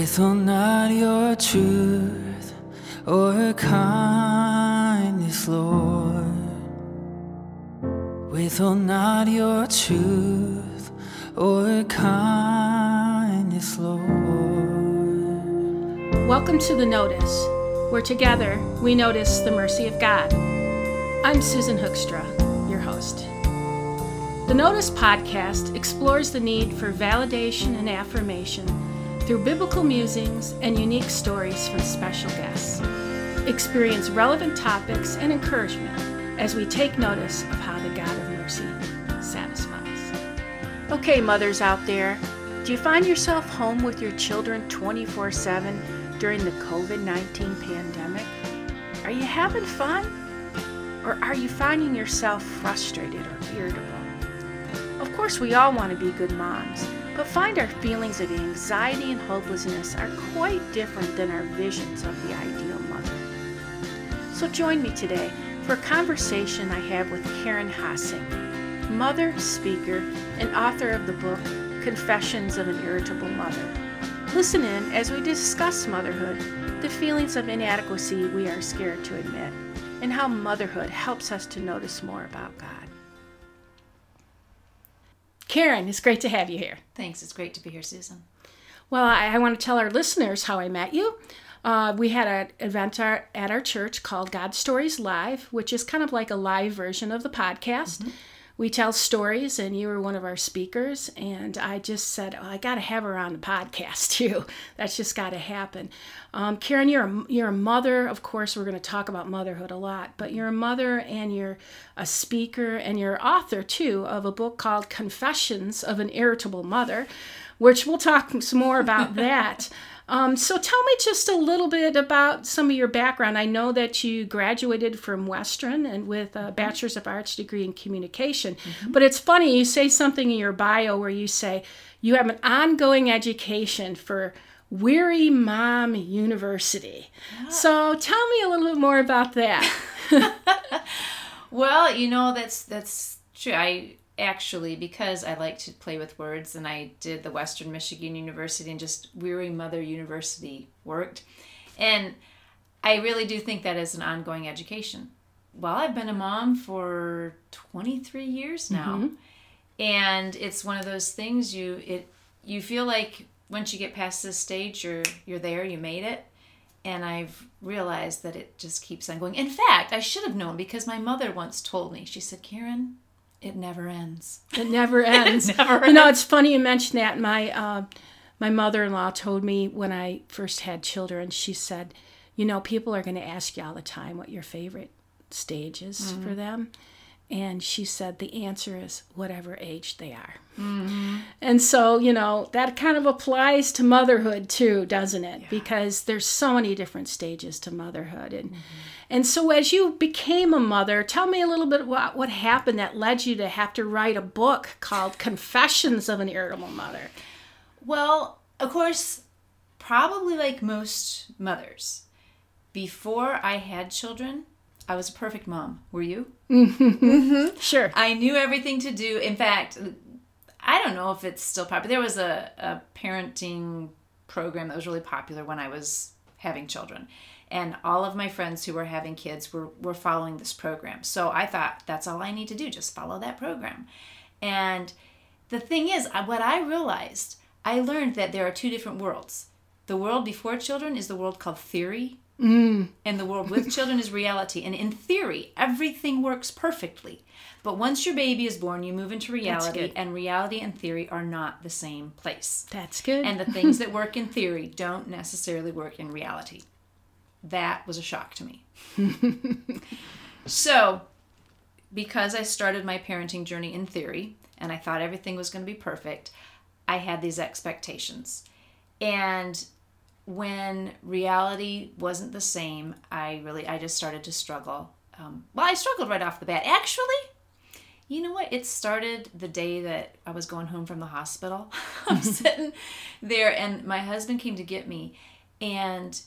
Withhold not your truth or kindness, Lord. Withhold not your truth or kindness, Lord. Welcome to the Notice, where together we notice the mercy of God. I'm Susan Hoekstra, your host. The Notice podcast explores the need for validation and affirmation through biblical musings and unique stories from special guests. Experience relevant topics and encouragement as we take notice of how the God of mercy satisfies. Okay, mothers out there, do you find yourself home with your children 24 7 during the COVID 19 pandemic? Are you having fun? Or are you finding yourself frustrated or irritable? Of course, we all want to be good moms, but find our feelings of anxiety and hopelessness are quite different than our visions of the ideal mother. So join me today for a conversation I have with Karen Hossink, mother, speaker, and author of the book Confessions of an Irritable Mother. Listen in as we discuss motherhood, the feelings of inadequacy we are scared to admit, and how motherhood helps us to notice more about God. Karen, it's great to have you here. Thanks. It's great to be here, Susan. Well, I, I want to tell our listeners how I met you. Uh, we had an event our, at our church called God Stories Live, which is kind of like a live version of the podcast. Mm-hmm. We tell stories, and you were one of our speakers. And I just said, oh, I got to have her on the podcast too. That's just got to happen. Um, Karen, you're a, you're a mother. Of course, we're going to talk about motherhood a lot, but you're a mother and you're a speaker and you're author too of a book called Confessions of an Irritable Mother, which we'll talk some more about that. Um, so tell me just a little bit about some of your background. I know that you graduated from Western and with a Bachelor's of Arts degree in communication. Mm-hmm. But it's funny, you say something in your bio where you say you have an ongoing education for Weary Mom University. Yeah. So tell me a little bit more about that. well, you know that's that's true. I actually because I like to play with words and I did the Western Michigan University and just Weary Mother University worked. And I really do think that is an ongoing education. Well, I've been a mom for 23 years now. Mm-hmm. And it's one of those things you it you feel like once you get past this stage you're you're there, you made it. And I've realized that it just keeps on going. In fact, I should have known because my mother once told me. She said, "Karen, it never ends. It never ends. it never you know, it's funny you mentioned that. My uh, my mother in law told me when I first had children. She said, "You know, people are going to ask you all the time what your favorite stage is mm-hmm. for them." And she said the answer is whatever age they are. Mm-hmm. And so, you know, that kind of applies to motherhood too, doesn't it? Yeah. Because there's so many different stages to motherhood. And mm-hmm. and so as you became a mother, tell me a little bit what what happened that led you to have to write a book called Confessions of an Irritable Mother. Well, of course, probably like most mothers, before I had children, I was a perfect mom. Were you? Mm-hmm. Sure. I knew everything to do. In fact, I don't know if it's still popular. There was a, a parenting program that was really popular when I was having children. And all of my friends who were having kids were, were following this program. So I thought, that's all I need to do, just follow that program. And the thing is, what I realized, I learned that there are two different worlds. The world before children is the world called theory, Mm. And the world with children is reality. And in theory, everything works perfectly. But once your baby is born, you move into reality, and reality and theory are not the same place. That's good. And the things that work in theory don't necessarily work in reality. That was a shock to me. so, because I started my parenting journey in theory and I thought everything was going to be perfect, I had these expectations. And when reality wasn't the same, I really I just started to struggle. Um, well, I struggled right off the bat. Actually, you know what? It started the day that I was going home from the hospital. I'm sitting there, and my husband came to get me, and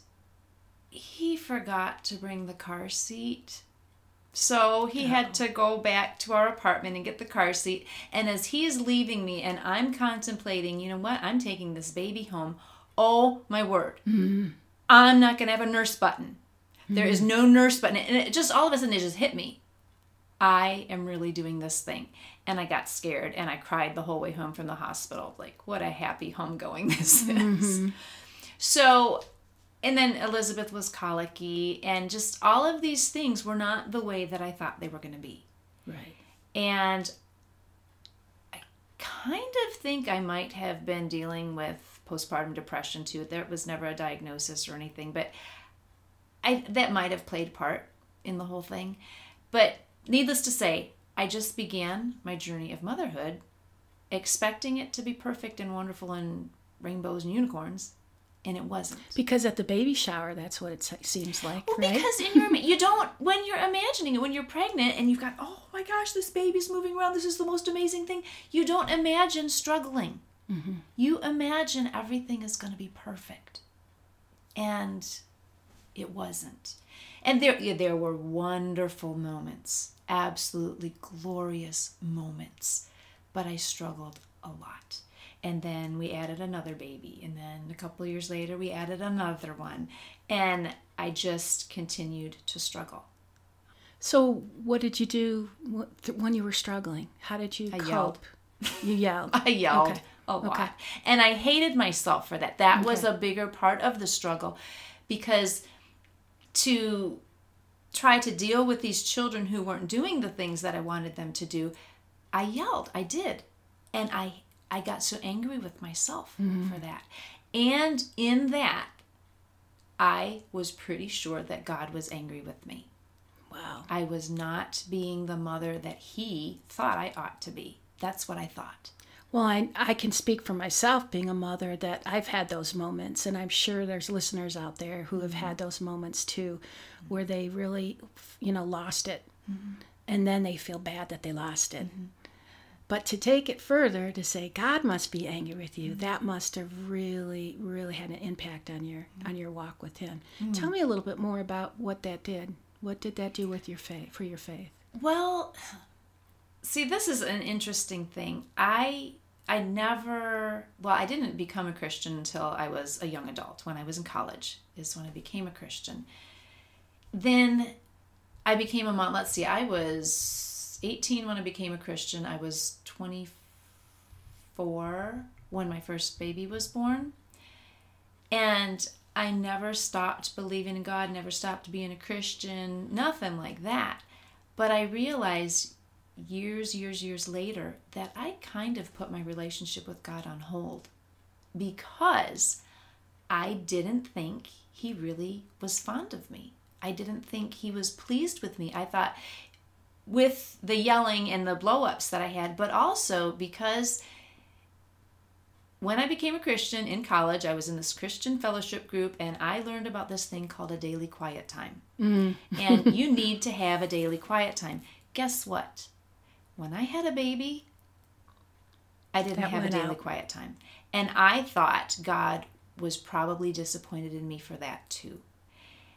he forgot to bring the car seat. So he oh. had to go back to our apartment and get the car seat. And as he is leaving me, and I'm contemplating, you know what? I'm taking this baby home oh my word, mm-hmm. I'm not going to have a nurse button. There is mm-hmm. no nurse button. And it just all of a sudden it just hit me. I am really doing this thing. And I got scared and I cried the whole way home from the hospital. Like, what a happy homegoing this is. Mm-hmm. So, and then Elizabeth was colicky, and just all of these things were not the way that I thought they were going to be. Right. And I kind of think I might have been dealing with postpartum depression too. There was never a diagnosis or anything, but I that might have played part in the whole thing. But needless to say, I just began my journey of motherhood expecting it to be perfect and wonderful and rainbows and unicorns, and it wasn't. Because at the baby shower, that's what it seems like, Well, right? because in your you don't when you're imagining it when you're pregnant and you've got oh my gosh this baby's moving around this is the most amazing thing you don't imagine struggling. Mm-hmm. You imagine everything is going to be perfect, and it wasn't. And there yeah, there were wonderful moments, absolutely glorious moments, but I struggled a lot. And then we added another baby, and then a couple years later we added another one, and I just continued to struggle. so, what did you do when you were struggling? How did you I cope? yelled. You yelled. I yelled Okay. A lot. Okay. And I hated myself for that. That was a bigger part of the struggle because to try to deal with these children who weren't doing the things that I wanted them to do, I yelled. I did. And I I got so angry with myself mm-hmm. for that. And in that I was pretty sure that God was angry with me. Wow. I was not being the mother that he thought I ought to be. That's what I thought. Well, I, I can speak for myself being a mother that I've had those moments, and I'm sure there's listeners out there who have had those moments too, where they really, you know, lost it. Mm-hmm. And then they feel bad that they lost it. Mm-hmm. But to take it further, to say God must be angry with you, mm-hmm. that must have really, really had an impact on your on your walk with Him. Tell me a little bit more about what that did. What did that do with your faith for your faith? Well, see, this is an interesting thing. I I never well, I didn't become a Christian until I was a young adult. When I was in college is when I became a Christian. Then I became a mom. Let's see, I was 18 when I became a Christian. I was 24 when my first baby was born. And I never stopped believing in God, never stopped being a Christian, nothing like that. But I realized years, years, years later that I kind of put my relationship with God on hold because I didn't think He really was fond of me. I didn't think He was pleased with me. I thought with the yelling and the blow ups that I had, but also because when I became a Christian in college, I was in this Christian fellowship group and I learned about this thing called a daily quiet time. Mm. and you need to have a daily quiet time. Guess what? When I had a baby, I didn't That have a daily out. quiet time. And I thought God was probably disappointed in me for that too.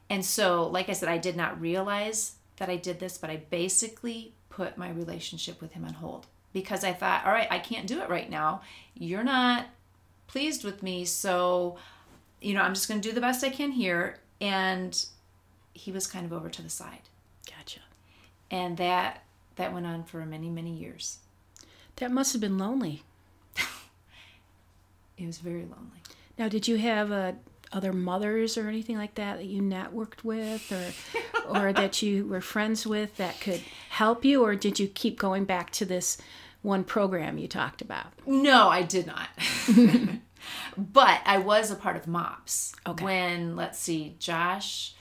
And so, like I said, I did not realize that I did this, but I basically put my relationship with him on hold because I thought, all right, I can't do it right now. You're not pleased with me, so you know, I'm just going to do the best I can here. And he was kind of over to the side, Gotcha. and that that went on for many many years. That must have been lonely. It was very lonely. Now, did you have uh, other mothers or anything like that that you networked with, or or that you were friends with that could help you, or did you keep going back to this one program you talked about? No, I did not. but I was a part of MOPS. Okay. When, let's see, Josh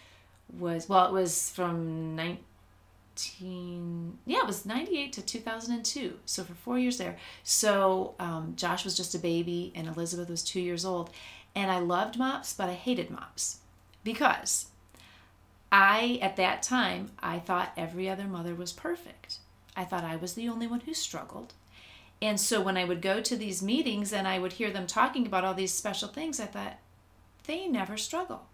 was, well, it was from 19, yeah, it was 98 to 2002. So for four years there. So um, Josh was just a baby and Elizabeth was two years old. And I loved MOPS, but I hated MOPS because I, at that time, I thought every other mother was perfect. I thought I was the only one who struggled. And so when I would go to these meetings and I would hear them talking about all these special things, I thought, they never struggle.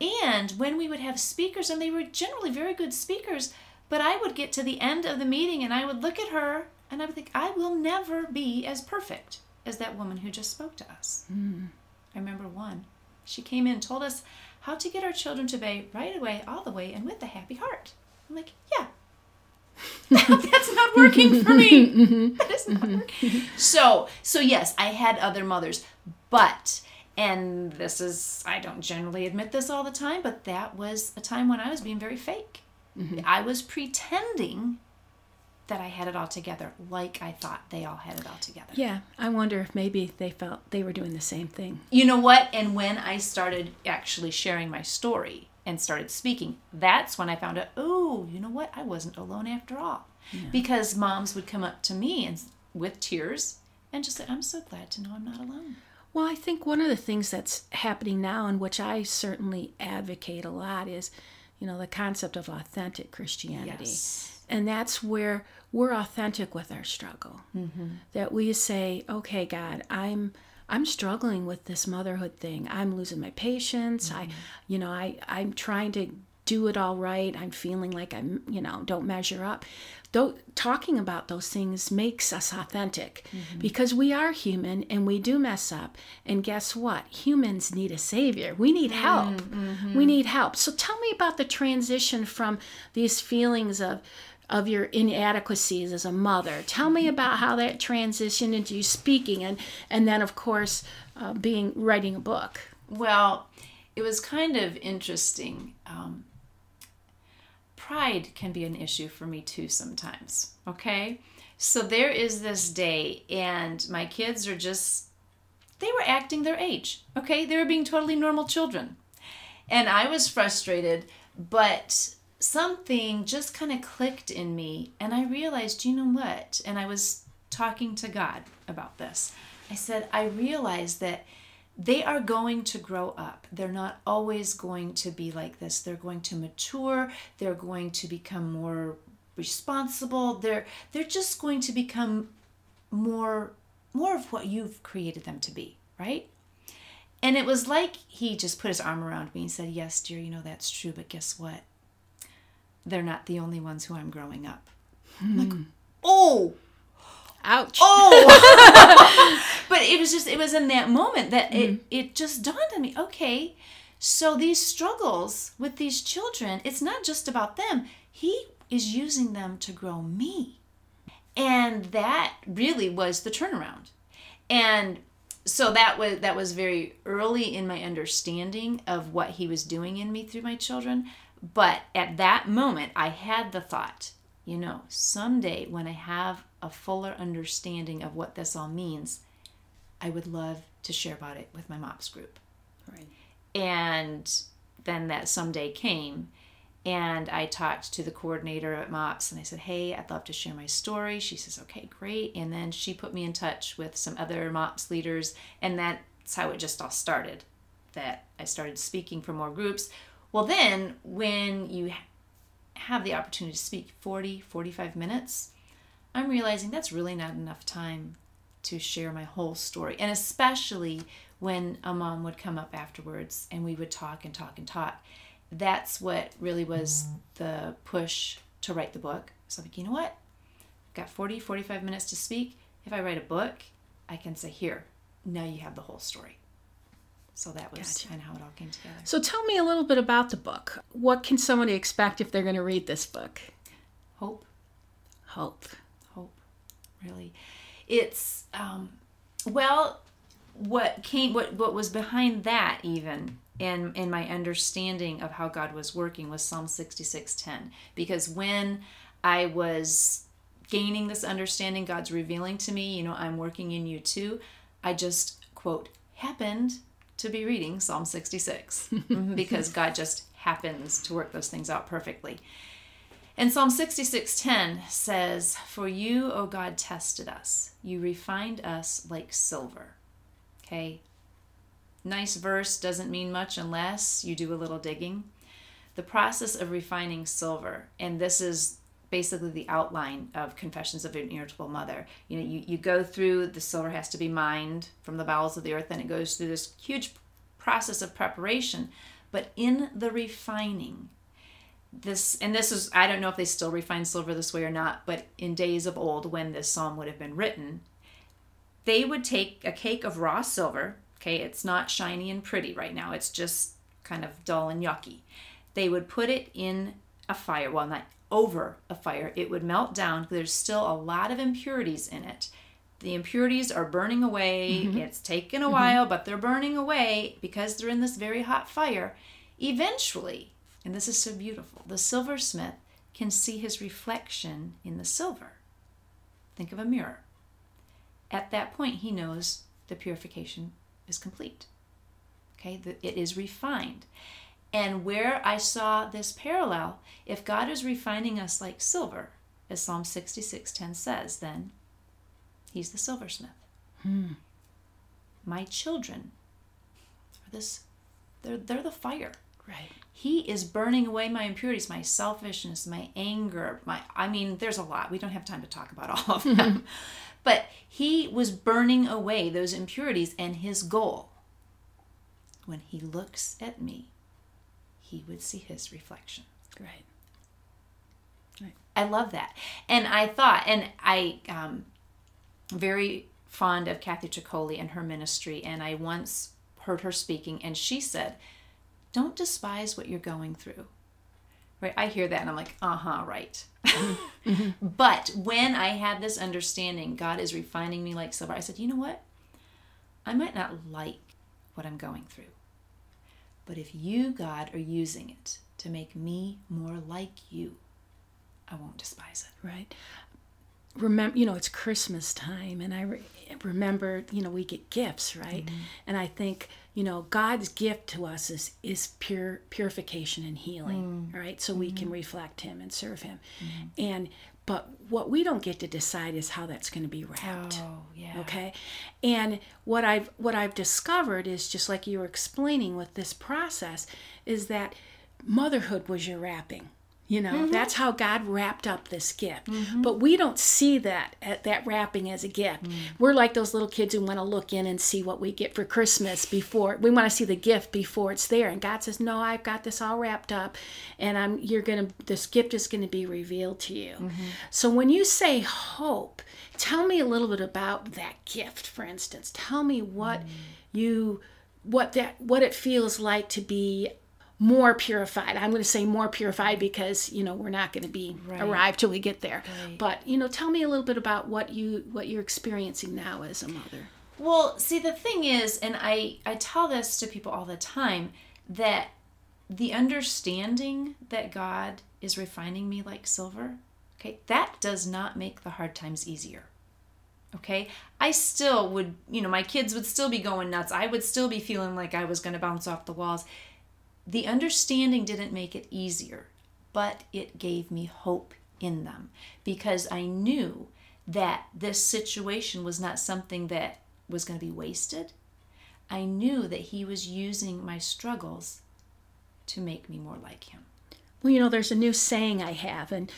And when we would have speakers, and they were generally very good speakers, but I would get to the end of the meeting and I would look at her and I would think, I will never be as perfect as that woman who just spoke to us. I I remember one. She came in, told us how to get our children to obey right away, all the way, and with a happy heart. I'm like, yeah. That's not working for me. That is not working. So, so yes, I had other mothers, but and this is I don't generally admit this all the time, but that was a time when I was being very fake. Mm-hmm. I was pretending that I had it all together, like I thought they all had it all together. Yeah, I wonder if maybe they felt they were doing the same thing. You know what? And when I started actually sharing my story and started speaking, that's when I found out, oh, you know what? I wasn't alone after all. Because moms would come up to me and with tears and just say, I'm so glad to know I'm not alone. Well, I think one of the things that's happening now, and which I certainly advocate a lot, is, you know, the concept of authentic Christianity. Yes. And that's where we're authentic with our struggle. Mm-hmm. That we say, okay, God, I'm I'm struggling with this motherhood thing. I'm losing my patience. I, mm-hmm. you know, I I'm trying to do it all right. I'm feeling like I'm, you know, don't measure up. Though talking about those things makes us authentic because we are human and we do mess up. And guess what? Humans need a savior. We need help. We need help. So tell me about the transition from these feelings of of your inadequacies as a mother. Tell me about how that transitioned into you speaking and and then of course uh, being writing a book. Well, it was kind of interesting. Um, pride can be an issue for me too sometimes. Okay. So there is this day, and my kids are just, they were acting their age. Okay. They were being totally normal children. And I was frustrated, but something just kind of clicked in me. And I realized, you know what? And I was talking to God about this. I said, I realized that they are going to grow up. They're not always going to be like this. They're going to mature. They're going to become more responsible. They're they're just going to become more more of what you've created them to be, right? And it was like he just put his arm around me and said, "Yes, dear, you know that's true, but guess what? They're not the only ones who I'm growing up." I'm like, hmm. "Oh, Ouch. oh. But it was just it was in that moment that it mm-hmm. it just dawned on me okay so these struggles with these children it's not just about them. He is using them to grow me. And that really was the turnaround. And so that was that was very early in my understanding of what he was doing in me through my children. But at that moment i had the thought you know someday when i have a fuller understanding of what this all means i would love to share about it with my mops group. Right. and then that someday came and i talked to the coordinator at mops and i said hey i'd love to share my story. She says okay great. And then she put me in touch with some other mops leaders and that's how it just all started that i started speaking for more groups. Well then when you have the opportunity to speak 40 45 minutes i'm realizing that's really not enough time to share my whole story. And especially when a mom would come up afterwards and we would talk and talk and talk. That's what really was mm-hmm. the push to write the book. So, I'm like, you know what? I've got 40, 45 minutes to speak. If I write a book, I can say, here, now you have the whole story. So that was Gotcha. kind of how it all came together. So tell me a little bit about the book. What can somebody expect if they're going to read this book? Hope. Hope. Really. It's um well what came what what was behind that even in in my understanding of how god was working was psalm 66:10 because when i was gaining this understanding god's revealing to me you know i'm working in you too i just quote happened to be reading psalm 66 Mhm, because god just happens to work those things out perfectly and Psalm 66:10 says, "For you, O God, tested us. You refined us like silver." Okay. Nice verse doesn't mean much unless you do a little digging. The process of refining silver, and this is basically the outline of Confessions of an Irritable Mother. You know, you, you go through the silver has to be mined from the bowels of the earth, and it goes through this huge process of preparation. But in the refining, this and this is i don't know if they still refine silver this way or not but in days of old when this psalm would have been written they would take a cake of raw silver Okay, it's not shiny and pretty right now. It's just kind of dull and yucky. They would put it in a fire, well, not over a fire. It would melt down. There's still a lot of impurities in it. The impurities are burning away. Mm-hmm. It's taken a mm-hmm. while, but they're burning away because they're in this very hot fire. Eventually, and this is so beautiful, the silversmith can see his reflection in the silver. Think of a mirror. At that point, he knows the purification is complete. Okay, it is refined. And where I saw this parallel, if God is refining us like silver, as Psalm 66:10 says, then he's the silversmith. Hmm. My children are this they're they're the fire. Right. He is burning away my impurities, my selfishness, my anger, my I mean, there's a lot. We don't have time to talk about all of them. but he was burning away those impurities and his goal when he looks at me, he would see his reflection. Right. I love that. And I thought, and I um very fond of Kathy Troccoli and her ministry, and I once heard her speaking, and she said, Don't despise what you're going through. Right? I hear that and I'm like, uh huh, right. but when I had this understanding, God is refining me like silver, I said, you know what? I might not like what I'm going through. But if you, God, are using it to make me more like you, I won't despise it. Right. Remember, you know, it's Christmas time, and I re- remember, you know, we get gifts, right? And I think, you know, God's gift to us is is pure purification and healing, mm. right? So we can mm-hmm. reflect Him and serve Him, mm-hmm. and but what we don't get to decide is how that's going to be wrapped. Oh, yeah. Okay. And what I've what I've discovered is just like you were explaining with this process is that motherhood was your wrapping. You know, mm-hmm. that's how God wrapped up this gift. Mm-hmm. But we don't see that at that wrapping as a gift. Mm. We're like those little kids who want to look in and see what we get for Christmas before we want to see the gift before it's there. And God says, "No, I've got this all wrapped up, and I'm you're gonna this gift is gonna be revealed to you." Mm-hmm. So when you say hope, tell me a little bit about that gift. For instance, tell me what mm. you what that what it feels like to be more purified. I'm going to say more purified because you know we're not going to be Right. arrive till we get there. Right. But you know, tell me a little bit about what you what you're experiencing now as a mother. Well, see, the thing is, and I, I tell this to people all the time, that the understanding that God is refining me like silver, okay, that does not make the hard times easier. Okay, I still would, you know, my kids would still be going nuts. I would still be feeling like I was going to bounce off the walls. The understanding didn't make it easier, but it gave me hope in them because I knew that this situation was not something that was going to be wasted. I knew that He was using my struggles to make me more like Him. Well, you know, there's a new saying I have, and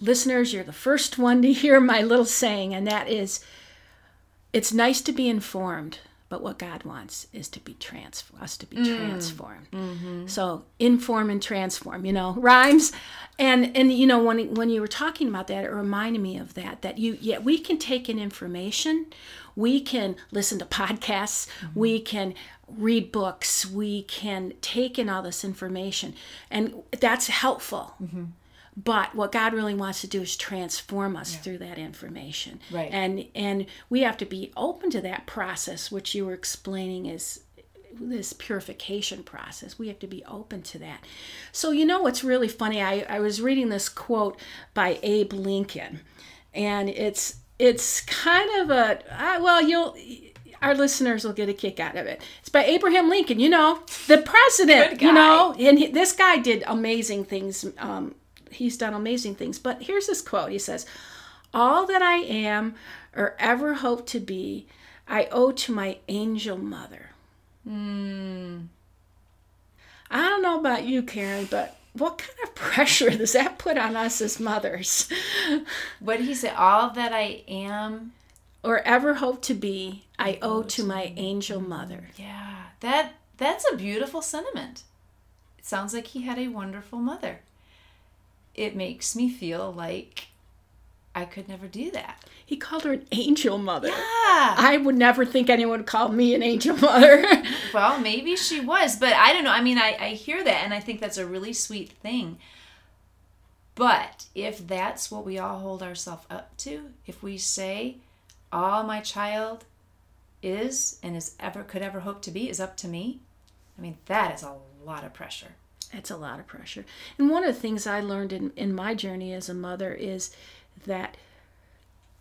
listeners, you're the first one to hear my little saying, and that is it's nice to be informed, but what God wants is to be trans us to be mm. transformed. Mm-hmm. So inform and transform, you know, rhymes. And and you know, when when you were talking about that, it reminded me of that, that you yeah, we can take in information, we can listen to podcasts, mm-hmm. we can read books, we can take in all this information, and that's helpful. Mm-hmm. But what God really wants to do is transform us through that information. Right. And and we have to be open to that process, which you were explaining is this purification process. We have to be open to that. So you know what's really funny? I, I was reading this quote by Abe Lincoln, and it's it's kind of a uh, well you'll our listeners will get a kick out of it. It's by Abraham Lincoln, you know, the president, you know, and he, this guy did amazing things. Um, he's done amazing things. But here's this quote He says, All that I am or ever hope to be, I owe to my angel mother. Hmm. I don't know about you, Karen, but what kind of pressure does that put on us as mothers? What did He say? All that I am. or ever hope to be, I owe to my angel mother. Yeah, that that's a beautiful sentiment. It sounds like he had a wonderful mother. It makes me feel like I could never do that. He called her an angel mother. Yeah. I would never think anyone would call me an angel mother. Well, maybe she was, but I don't know. I mean, I, I hear that and I think that's a really sweet thing. But if that's what we all hold ourselves up to, if we say all my child is and is ever could ever hope to be is up to me, I mean, that is a lot of pressure. It's a lot of pressure. And one of the things I learned in, in my journey as a mother is that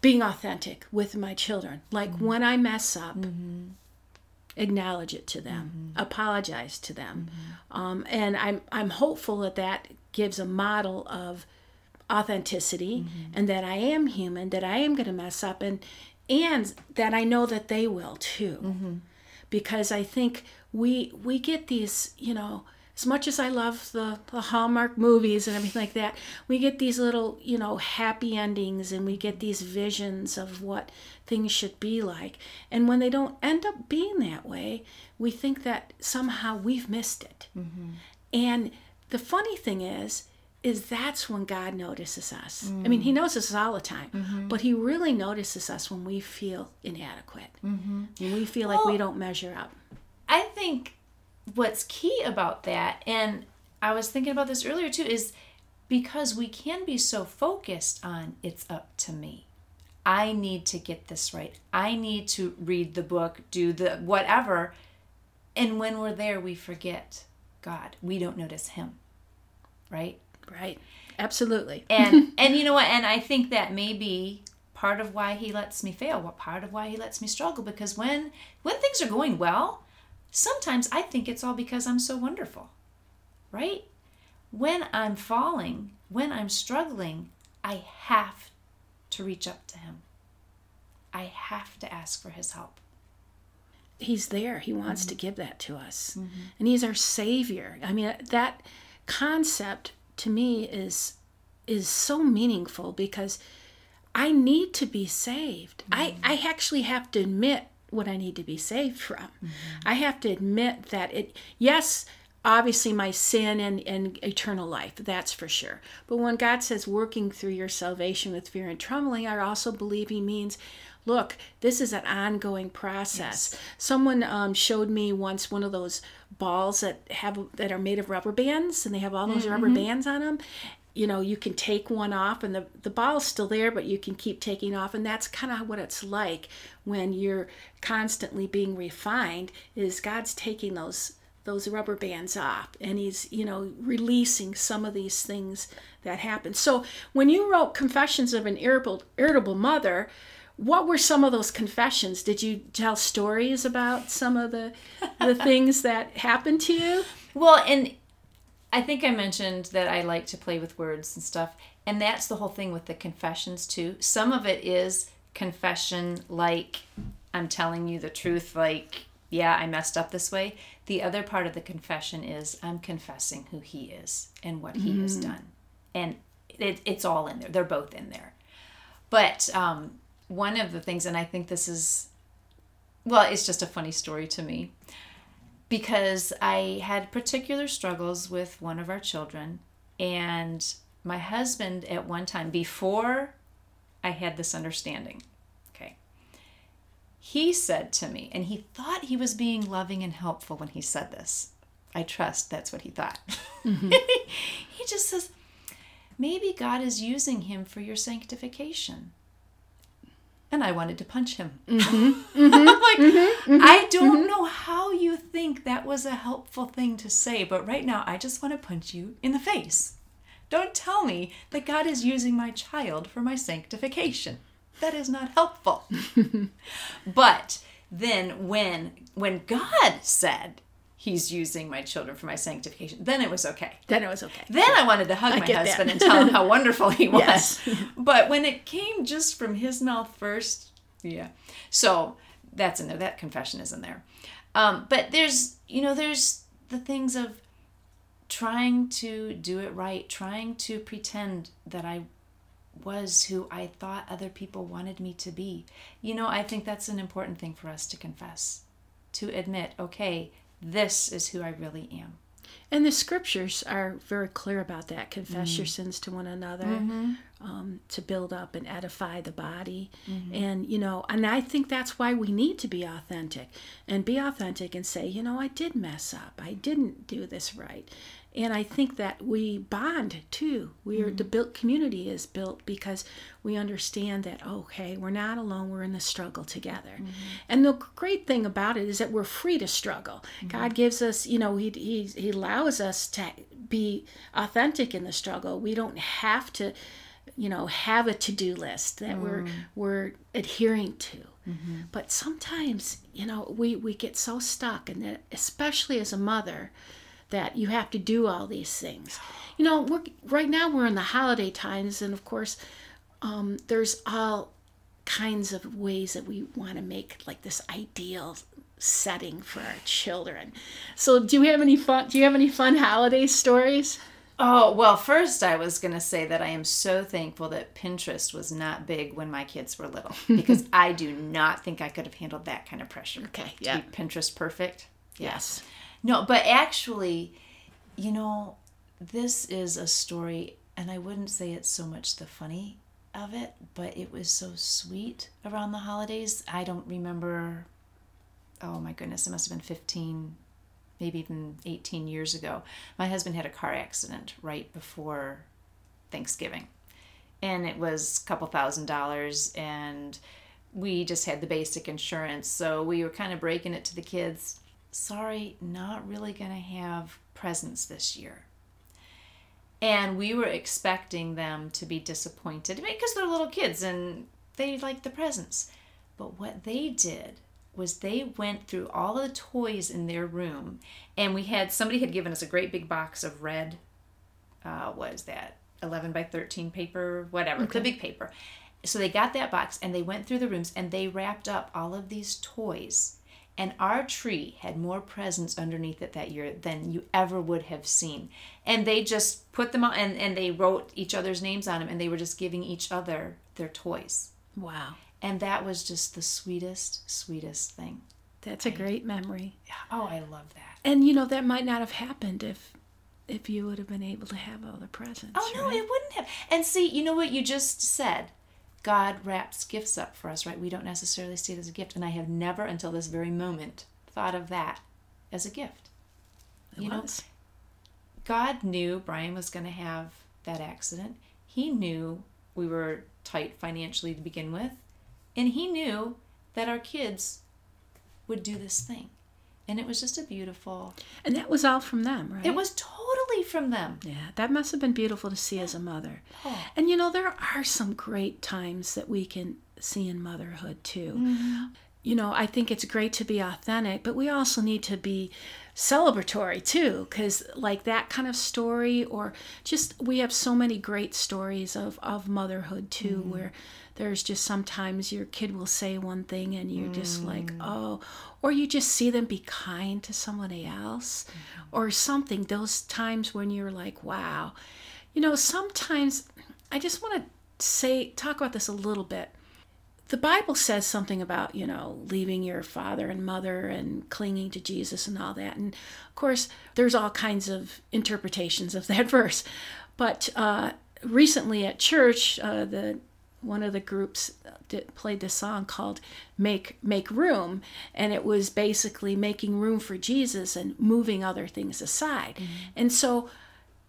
being authentic with my children, like mm-hmm. when I mess up, mm-hmm. acknowledge it to them, mm-hmm. apologize to them, um, and I'm I'm hopeful that that gives a model of authenticity and that I am human, that I am going to mess up, and and that I know that they will too, because I think we we get these you know as much as I love the, the Hallmark movies and everything like that, we get these little, you know, happy endings and we get these visions of what things should be like. And when they don't end up being that way, we think that somehow we've missed it. Mm-hmm. And the funny thing is, is that's when God notices us. I mean, mm. He notices us all the time, mm-hmm. but He really notices us when we feel inadequate, mm-hmm. when we feel like we don't measure up. I think what's key about that, and I was thinking about this earlier too, is because we can be so focused on it's up to me. I need to get this right. I need to read the book, do the whatever. And when we're there, we forget God. We don't notice Him, right? Right. Absolutely. and and you know what and i think that may be part of why he lets me fail what part of why he lets me struggle because when when things are going well sometimes i think it's all because i'm so wonderful right? When i'm falling when i'm struggling i have to reach up to him. I have to ask for his help. He's there. He wants to mm-hmm. give that to us. Mm-hmm. And he's our savior. I mean uh, that concept to me is is so meaningful because i need to be saved. I mm-hmm. i actually have to admit what i need to be saved from. I have to admit that it yes obviously my sin and, and eternal life that's for sure. But when god says working through your salvation with fear and trembling i also believe he means look this is an ongoing process. Someone um, showed me once one of those balls that have that are made of rubber bands and they have all those rubber bands on them you know you can take one off and the, the ball's still there but you can keep taking off. And that's kind of what it's like when you're constantly being refined is god's taking those those rubber bands off and he's you know releasing some of these things that happen. So when you wrote confessions of an irritable irritable mother what were some of those confessions? Did you tell stories about some of the the things that happened to you? Well, and I think I mentioned that I like to play with words and stuff, and that's the whole thing with the confessions too. Some of it is confession like I'm telling you the truth like yeah, I messed up this way. The other part of the confession is I'm confessing who he is and what he has done. And it, it's all in there. They're both in there. But um, one of the things, and I think this is, well, it's just a funny story to me because I had particular struggles with one of our children. And my husband, at one time, before I had this understanding, okay, he said to me, and he thought he was being loving and helpful when he said this. I trust that's what he thought. Mm-hmm. he just says, maybe God is using him for your sanctification. And I wanted to punch him. Mm-hmm. Mm-hmm. I'm like, mm-hmm. I don't know how you think that was a helpful thing to say, but right now I just want to punch you in the face. Don't tell me that God is using my child for my sanctification. That is not helpful. but then when when God said he's using my children for my sanctification, then it was okay. then it was okay Then I wanted to hug my husband and tell him how wonderful he was. Yes. But when it came just from his mouth first, yeah. So that's in there. That confession is in there. Um, but there's, you know, there's the things of trying to do it right, trying to pretend that I was who I thought other people wanted me to be. You know, I think that's an important thing for us to confess, to admit, okay, this is who I really am. And the scriptures are very clear about that. Confess mm-hmm. your sins to one another. Mm-hmm. um, to build up and edify the body. Mm-hmm. And, you know, and I think that's why we need to be authentic and be authentic and say, you know, I did mess up. I didn't do this right. And I think that we bond too. We are the mm-hmm. built community is built because we understand that okay, we're not alone. We're in the struggle together. Mm-hmm. And the great thing about it is that we're free to struggle. Mm-hmm. God gives us, you know, he, he he allows us to be authentic in the struggle. We don't have to, you know, have a to-do list that we're mm. we're adhering to. But sometimes, you know, we we get so stuck and that especially as a mother that you have to do all these things. You know, we're right now we're in the holiday times and of course um, there's all kinds of ways that we want to make like this ideal setting for our children. So, do you have any fun? Do you have any fun holiday stories? Oh, well, first I was going to say that I am so thankful that Pinterest was not big when my kids were little because I do not think I could have handled that kind of pressure. Okay, yeah. Pinterest perfect. Yes. No, but actually, you know, this is a story, and I wouldn't say it's so much the funny of it, but it was so sweet around the holidays. I don't remember, oh my goodness, it must have been 15, maybe even 18 years ago. My husband had a car accident right before Thanksgiving. And it was a couple thousand dollars, and we just had the basic insurance. So we were kind of breaking it to the kids sorry, not really going to have presents this year. And we were expecting them to be disappointed because they're little kids and they like the presents. But what they did was they went through all the toys in their room and we had somebody had given us a great big box of red uh, what is that 11 by 13 paper whatever the big paper so they got that box and they went through the rooms and they wrapped up all of these toys and our tree had more presents underneath it that year than you ever would have seen and they just put them on and, and they wrote each other's names on them and they were just giving each other their toys Wow. and that was just the sweetest sweetest thing That's a great memory. oh i love that And you know that might not have happened if if you would have been able to have all the presents. Oh no, right? it wouldn't have. And see, you know what you just said? God wraps gifts up for us, right? We don't necessarily see it as a gift. And I have never until this very moment thought of that as a gift. It you know. God knew Brian was going to have that accident. He knew we were tight financially to begin with. And he knew that our kids would do this thing. And it was just a beautiful, And that was all from them, right? it was totally from them. Yeah, that must have been beautiful to see as a mother. Oh. And you know, there are some great times that we can see in motherhood too. Mm-hmm. You know, I think it's great to be authentic, but we also need to be celebratory too, because like that kind of story, or just we have so many great stories of, of motherhood too, mm-hmm. where there's just sometimes your kid will say one thing and you're just like, oh, or you just see them be kind to somebody else or something. Those times when you're like, wow. You know, sometimes I just want to say, talk about this a little bit. The Bible says something about, you know, leaving your father and mother and clinging to Jesus and all that. And of course, there's all kinds of interpretations of that verse. But uh, recently at church, uh, the one of the groups did, played this song called "Make Make Room," and it was basically making room for Jesus and moving other things aside. Mm-hmm. And so,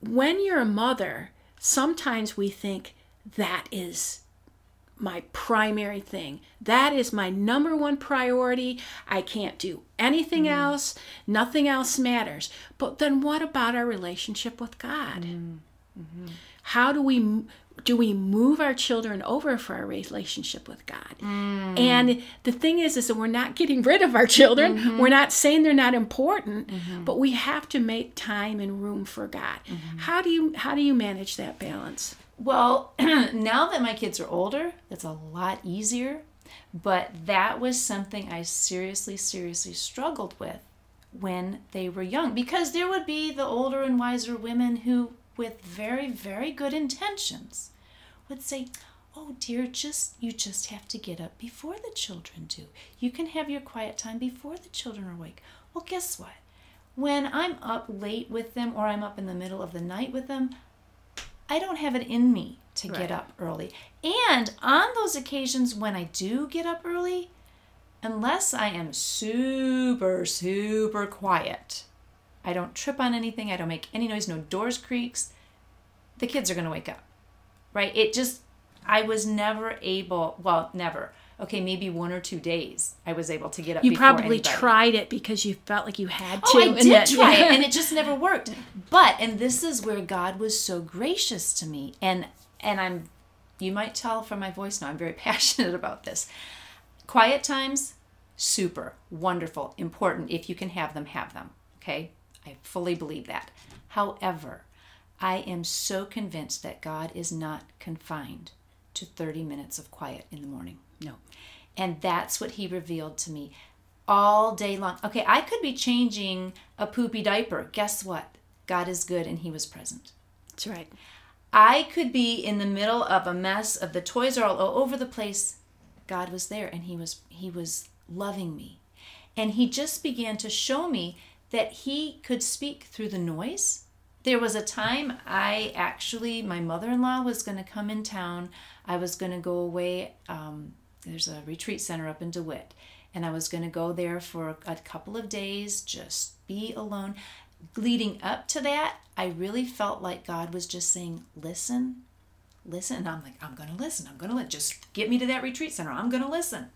when you're a mother, sometimes we think that is my primary thing. That is my number one priority. I can't do anything mm-hmm. else. Nothing else matters. But then what about our relationship with God? Mm-hmm. How do we do we move our children over for our relationship with God? Mm. And the thing is is that we're not getting rid of our children. Mm-hmm. We're not saying they're not important, mm-hmm. but we have to make time and room for God. Mm-hmm. How do you how do you manage that balance? Well, now that my kids are older, it's a lot easier. But that was something I seriously, seriously struggled with when they were young because there would be the older and wiser women who, with very, very good intentions, would say, Oh dear, just you just have to get up before the children do. You can have your quiet time before the children are awake. Well, guess what? When I'm up late with them or I'm up in the middle of the night with them, I don't have it in me to Right. get up early. And on those occasions when I do get up early, unless I am super, super quiet, I don't trip on anything, I don't make any noise, no doors creaks, the kids are going to wake up. Right? It just, I was never able, well, never. Okay, maybe one or two days I was able to get up. You probably anybody. tried it because you felt like you had oh, to. Oh, I did try yeah. it, and it just never worked. But and this is where God was so gracious to me, and and I'm, you might tell from my voice now, I'm very passionate about this. Quiet times, super wonderful, important. If you can have them, have them. Okay, I fully believe that. However, I am so convinced that God is not confined to 30 minutes of quiet in the morning. no. And that's what he revealed to me all day long. Okay, I could be changing a poopy diaper. Guess what? God is good and he was present. That's right. I could be in the middle of a mess of the toys are all over the place. God was there and he was he was loving me. And he just began to show me that he could speak through the noise. There was a time I actually, my mother in law was going to come in town. I was going to go away. Um, there's a retreat center up in DeWitt. And I was going to go there for a couple of days, just be alone. Leading up to that, I really felt like God was just saying, Listen, listen. And I'm like, I'm going to listen. I'm going to listen. Just get me to that retreat center. I'm going to listen.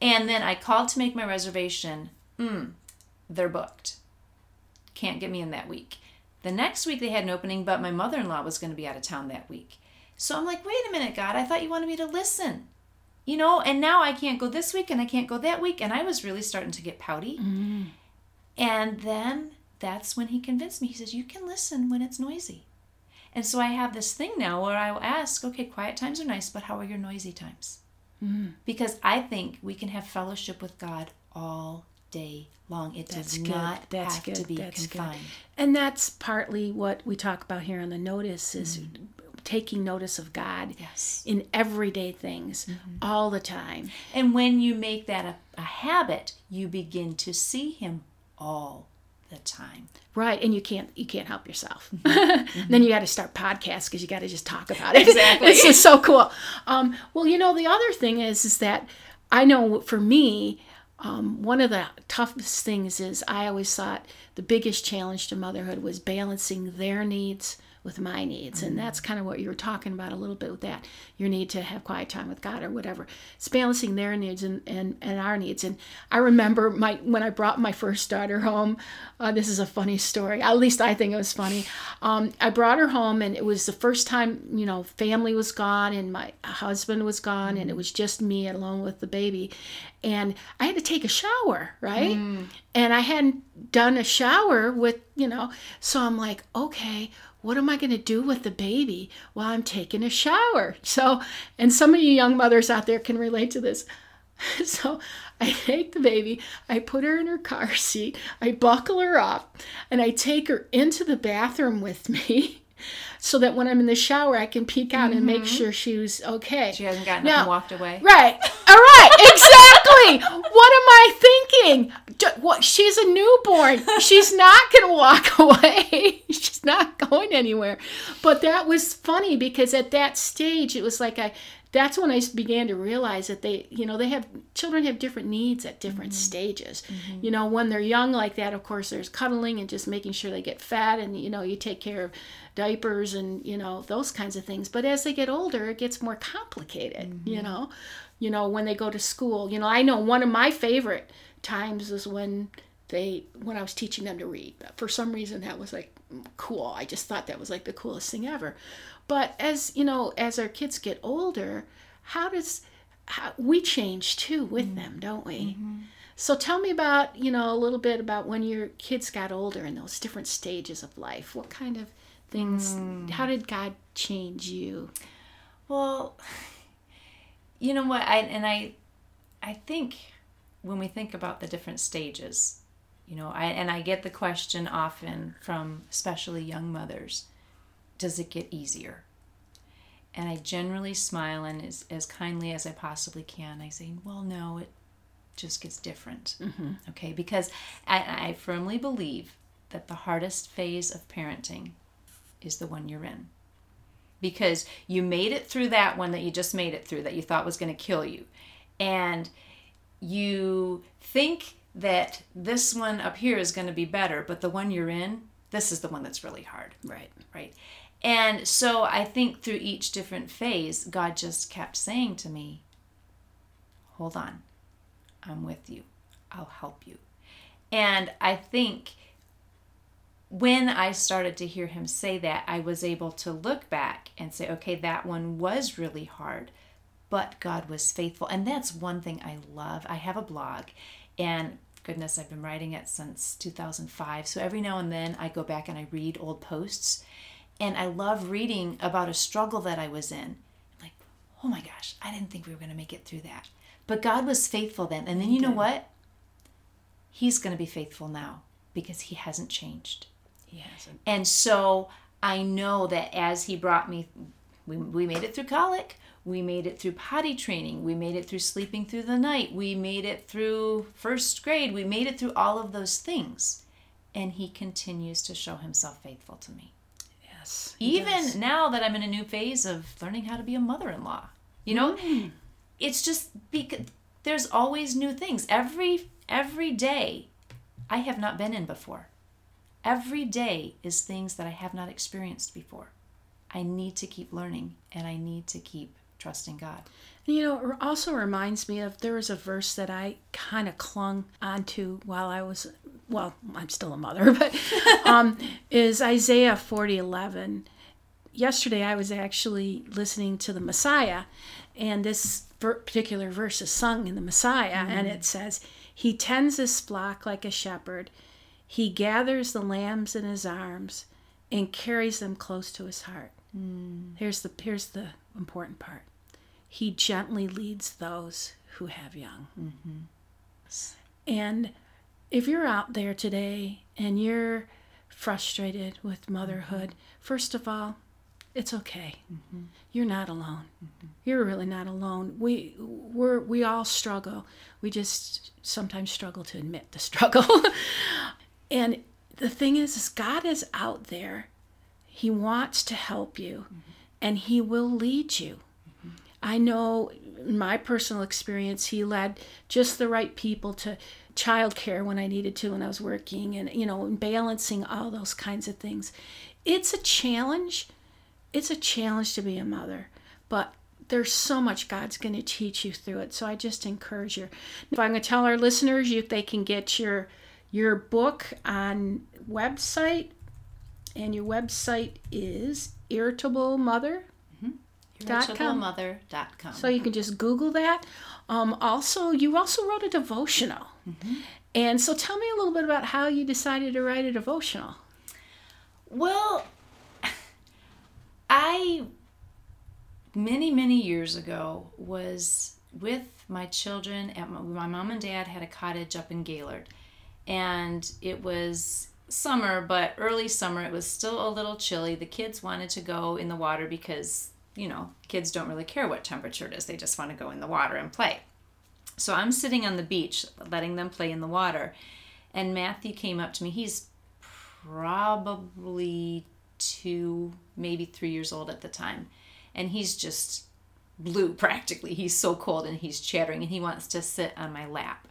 And then I called to make my reservation. Mm, they're booked. Can't get me in that week. The next week they had an opening, but my mother in law was going to be out of town that week. So I'm like, wait a minute, God, I thought you wanted me to listen. You know, and now I can't go this week and I can't go that week. And I was really starting to get pouty. Mm-hmm. And then that's when he convinced me. He says, you can listen when it's noisy. And so I have this thing now where I will ask, okay, quiet times are nice, but how are your noisy times? Mm-hmm. Because I think we can have fellowship with God all day long. It That's does good. not That's have good. to be That's good. confined. And that's partly what we talk about here on the notice is mm-hmm. taking notice of God Yes. in everyday things mm-hmm. all the time. And when you make that a, a habit, you begin to see him all the time. Right, and you can't you can't help yourself. Mm-hmm. then you got to start podcasts because you got to just talk about it. Exactly. it's just so cool. Um, well, you know, the other thing is is that I know for me, um, one of the toughest things is I always thought the biggest challenge to motherhood was balancing their needs with my needs, and that's kind of what you were talking about a little bit with that. Your need to have quiet time with God or whatever. It's balancing their needs and, and, and our needs. And I remember my when I brought my first daughter home. Uh, this is a funny story. At least I think it was funny. Um, I brought her home, and it was the first time you know family was gone, and my husband was gone, and it was just me alone with the baby. And I had to take a shower, right? And I hadn't done a shower with you know, so I'm like, okay what am I going to do with the baby while I'm taking a shower? So, and some of you young mothers out there can relate to this. So, I take the baby, I put her in her car seat, I buckle her up, and I take her into the bathroom with me so that when I'm in the shower, I can peek out and make mm-hmm. sure she was okay. She hasn't gotten Now- up and walked away. Right. All right. Exactly. what am I thinking? What? She's a newborn. She's not going to walk away. She's not going anywhere. But that was funny because at that stage, it was like I. That's when I began to realize that they, you know, they have children have different needs at different mm-hmm. stages. Mm-hmm. You know, when they're young like that, of course, there's cuddling and just making sure they get fat, and you know, you take care of diapers and you know those kinds of things. But as they get older, it gets more complicated. You mm-hmm. know, you know when they go to school. You know, I know one of my favorite times is when they when I was teaching them to read. For some reason, that was like cool. I just thought that was like the coolest thing ever. But as you know, as our kids get older, how does how, we change too with mm-hmm. them, don't we? Mm-hmm. So tell me about you know a little bit about when your kids got older and those different stages of life. What kind of things? Mm. How did God change you? Well, you know what? I and I, I think when we think about the different stages, you know, I and I get the question often from especially young mothers, does it get easier? And I generally smile and as as kindly as I possibly can, I say, well, no, it just gets different. Mm-hmm. Okay, because I, I firmly believe that the hardest phase of parenting is the one you're in because you made it through that one that you just made it through that you thought was going to kill you. And you think that this one up here is going to be better, but the one you're in, this is the one that's really hard. Right. Right. And so I think through each different phase, God just kept saying to me, Hold on, I'm with you, I'll help you. And I think when I started to hear him say that, I was able to look back and say, okay, that one was really hard, but God was faithful. And that's one thing I love. I have a blog, and goodness, I've been writing it since 2005. So every now and then I go back and I read old posts, and I love reading about a struggle that I was in. I'm like, oh my gosh, I didn't think we were going to make it through that. But God was faithful then. And then you know what? He's going to be faithful now because he hasn't changed. He hasn't. And so I know that as he brought me, we, we made it through colic, we made it through potty training, we made it through sleeping through the night, we made it through first grade, we made it through all of those things. And he continues to show himself faithful to me. Yes. Even does. now that I'm in a new phase of learning how to be a mother in law, you know, mm. it's just because there's always new things. Every every day I have not been in before. Every day is things that I have not experienced before. I need to keep learning and I need to keep trusting God. You know, it also reminds me of there was a verse that I kind of clung onto while I was, well, I'm still a mother, but um, is Isaiah 40 11. Yesterday I was actually listening to the Messiah, and this ver- particular verse is sung in the Messiah, and it says, He tends his flock like a shepherd, he gathers the lambs in his arms and carries them close to his heart. Here's the here's the important part. He gently leads those who have young. Mm-hmm. And if you're out there today and you're frustrated with motherhood, mm-hmm. first of all, it's okay. Mm-hmm. You're not alone. You're really not alone. We we're we all struggle. We just sometimes struggle to admit the struggle. and the thing is, is God is out there. He wants to help you and he will lead you. I know in my personal experience, he led just the right people to childcare when I needed to when I was working and, you know, balancing all those kinds of things. It's a challenge. It's a challenge to be a mother, but there's so much God's going to teach you through it. So I just encourage you. If I'm going to tell our listeners, you they can get your your book on website, and your website is irritable mother Dot so you can just Google that. Um, also, you also wrote a devotional. And so tell me a little bit about how you decided to write a devotional. Well, I many many years ago was with my children at my, my mom and dad had a cottage up in Gaylord, and it was summer, but early summer. It was still a little chilly. The kids wanted to go in the water because you know kids don't really care what temperature it is; they just want to go in the water and play. So I'm sitting on the beach, letting them play in the water, and Matthew came up to me. He's probably two, maybe three years old at the time. And he's just blue practically. He's so cold and he's chattering and he wants to sit on my lap.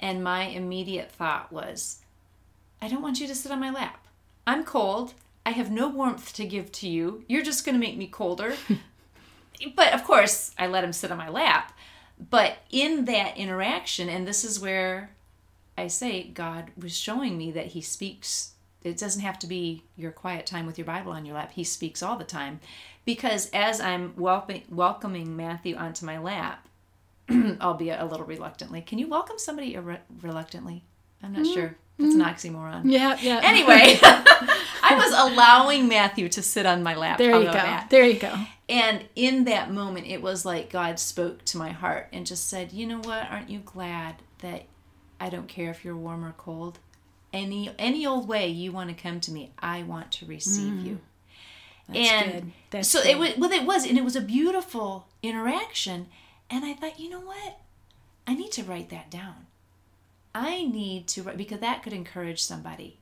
And my immediate thought was, I don't want you to sit on my lap. I'm cold. I have no warmth to give to you. You're just going to make me colder. but of course, I let him sit on my lap. But in that interaction, and this is where I say God was showing me that He speaks. It doesn't have to be your quiet time with your Bible on your lap. He speaks all the time. Because as I'm welcoming, welcoming Matthew onto my lap, albeit a little reluctantly, can you welcome somebody irre- reluctantly? I'm not mm-hmm. sure. That's an mm. oxymoron. Yeah, yeah. Anyway, I was allowing Matthew to sit on my lap. there you go. that? There you go. And in that moment, it was like God spoke to my heart and just said, You know what? Aren't you glad that I don't care if you're warm or cold? Any any old way you want to come to me, I want to receive mm. you. That's and good. That's so good. it was well it was and it was a beautiful interaction and I thought, you know what? I need to write that down. I need to write because that could encourage somebody.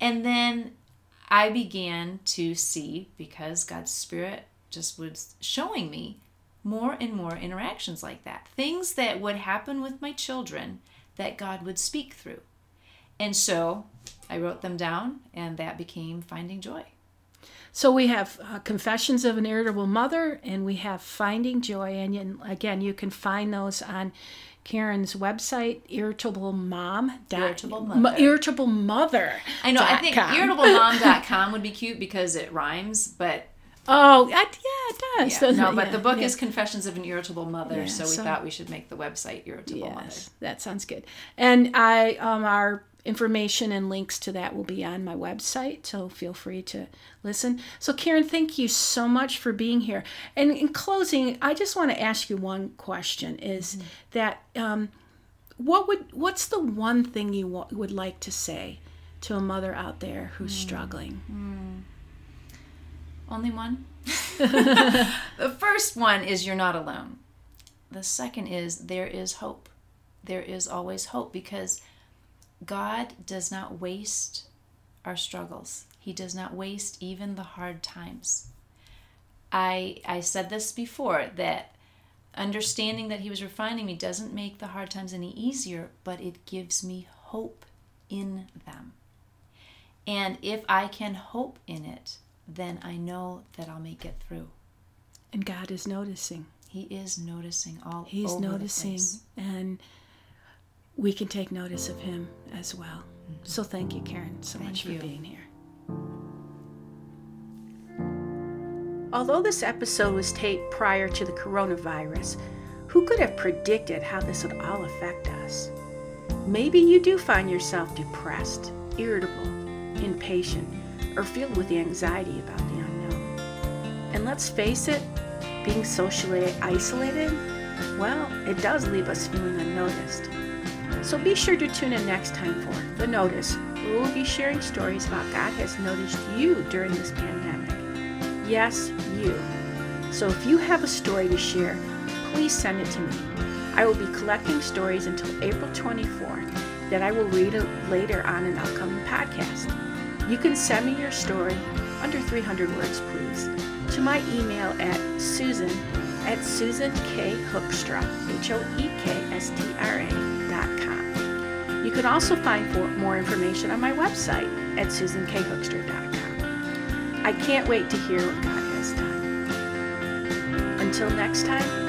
And then I began to see because God's spirit just was showing me more and more interactions like that. Things that would happen with my children that God would speak through. And so I wrote them down, and that became Finding Joy. So we have uh, Confessions of an Irritable Mother, and we have Finding Joy. And again, you can find those on Karen's website, irritable mom. Irritable mother. irritable mother. I know. I think irritablemom.com would be cute because it rhymes, but Oh, I, yeah, it does. Yeah. No, but yeah, the book yeah. is Confessions of an Irritable Mother, so we so- thought we should make the website Irritable yes, Mother. that sounds good. And I, um, our information and links to that will be on my website, so feel free to listen. So, Karen, thank you so much for being here. And in closing, I just want to ask you one question: Is mm-hmm. that um, what would what's the one thing you wa- would like to say to a mother out there who's hmm. struggling? Hmm. Only one? the first one is you're not alone. The second is there is hope. There is always hope because God does not waste our struggles. He does not waste even the hard times. I I said this before that understanding that he was refining me doesn't make the hard times any easier, but it gives me hope in them. And if I can hope in it, then I know that I'll make it through. And God is noticing. He is noticing all He's noticing, and we can take notice of him as well. So thank you, Karen, so Thank much you. for being here. Although this episode was taped prior to the coronavirus, who could have predicted how this would all affect us? Maybe you do find yourself depressed, irritable, impatient, or filled with anxiety about the unknown. And let's face it, being socially isolated, well, it does leave us feeling unnoticed. So be sure to tune in next time for The Notice, where we'll be sharing stories about God has noticed you during this pandemic. Yes, you. So if you have a story to share, please send it to me. I will be collecting stories until April 24th that I will read later on an upcoming podcast. You can send me your story, under 300 words please, to my email at susan at Susan susankhoekstra, H-O-E-K-S-T-R-A dot com. You can also find more information on my website at susankhoekstra.com. I can't wait to hear what God has done. Until next time,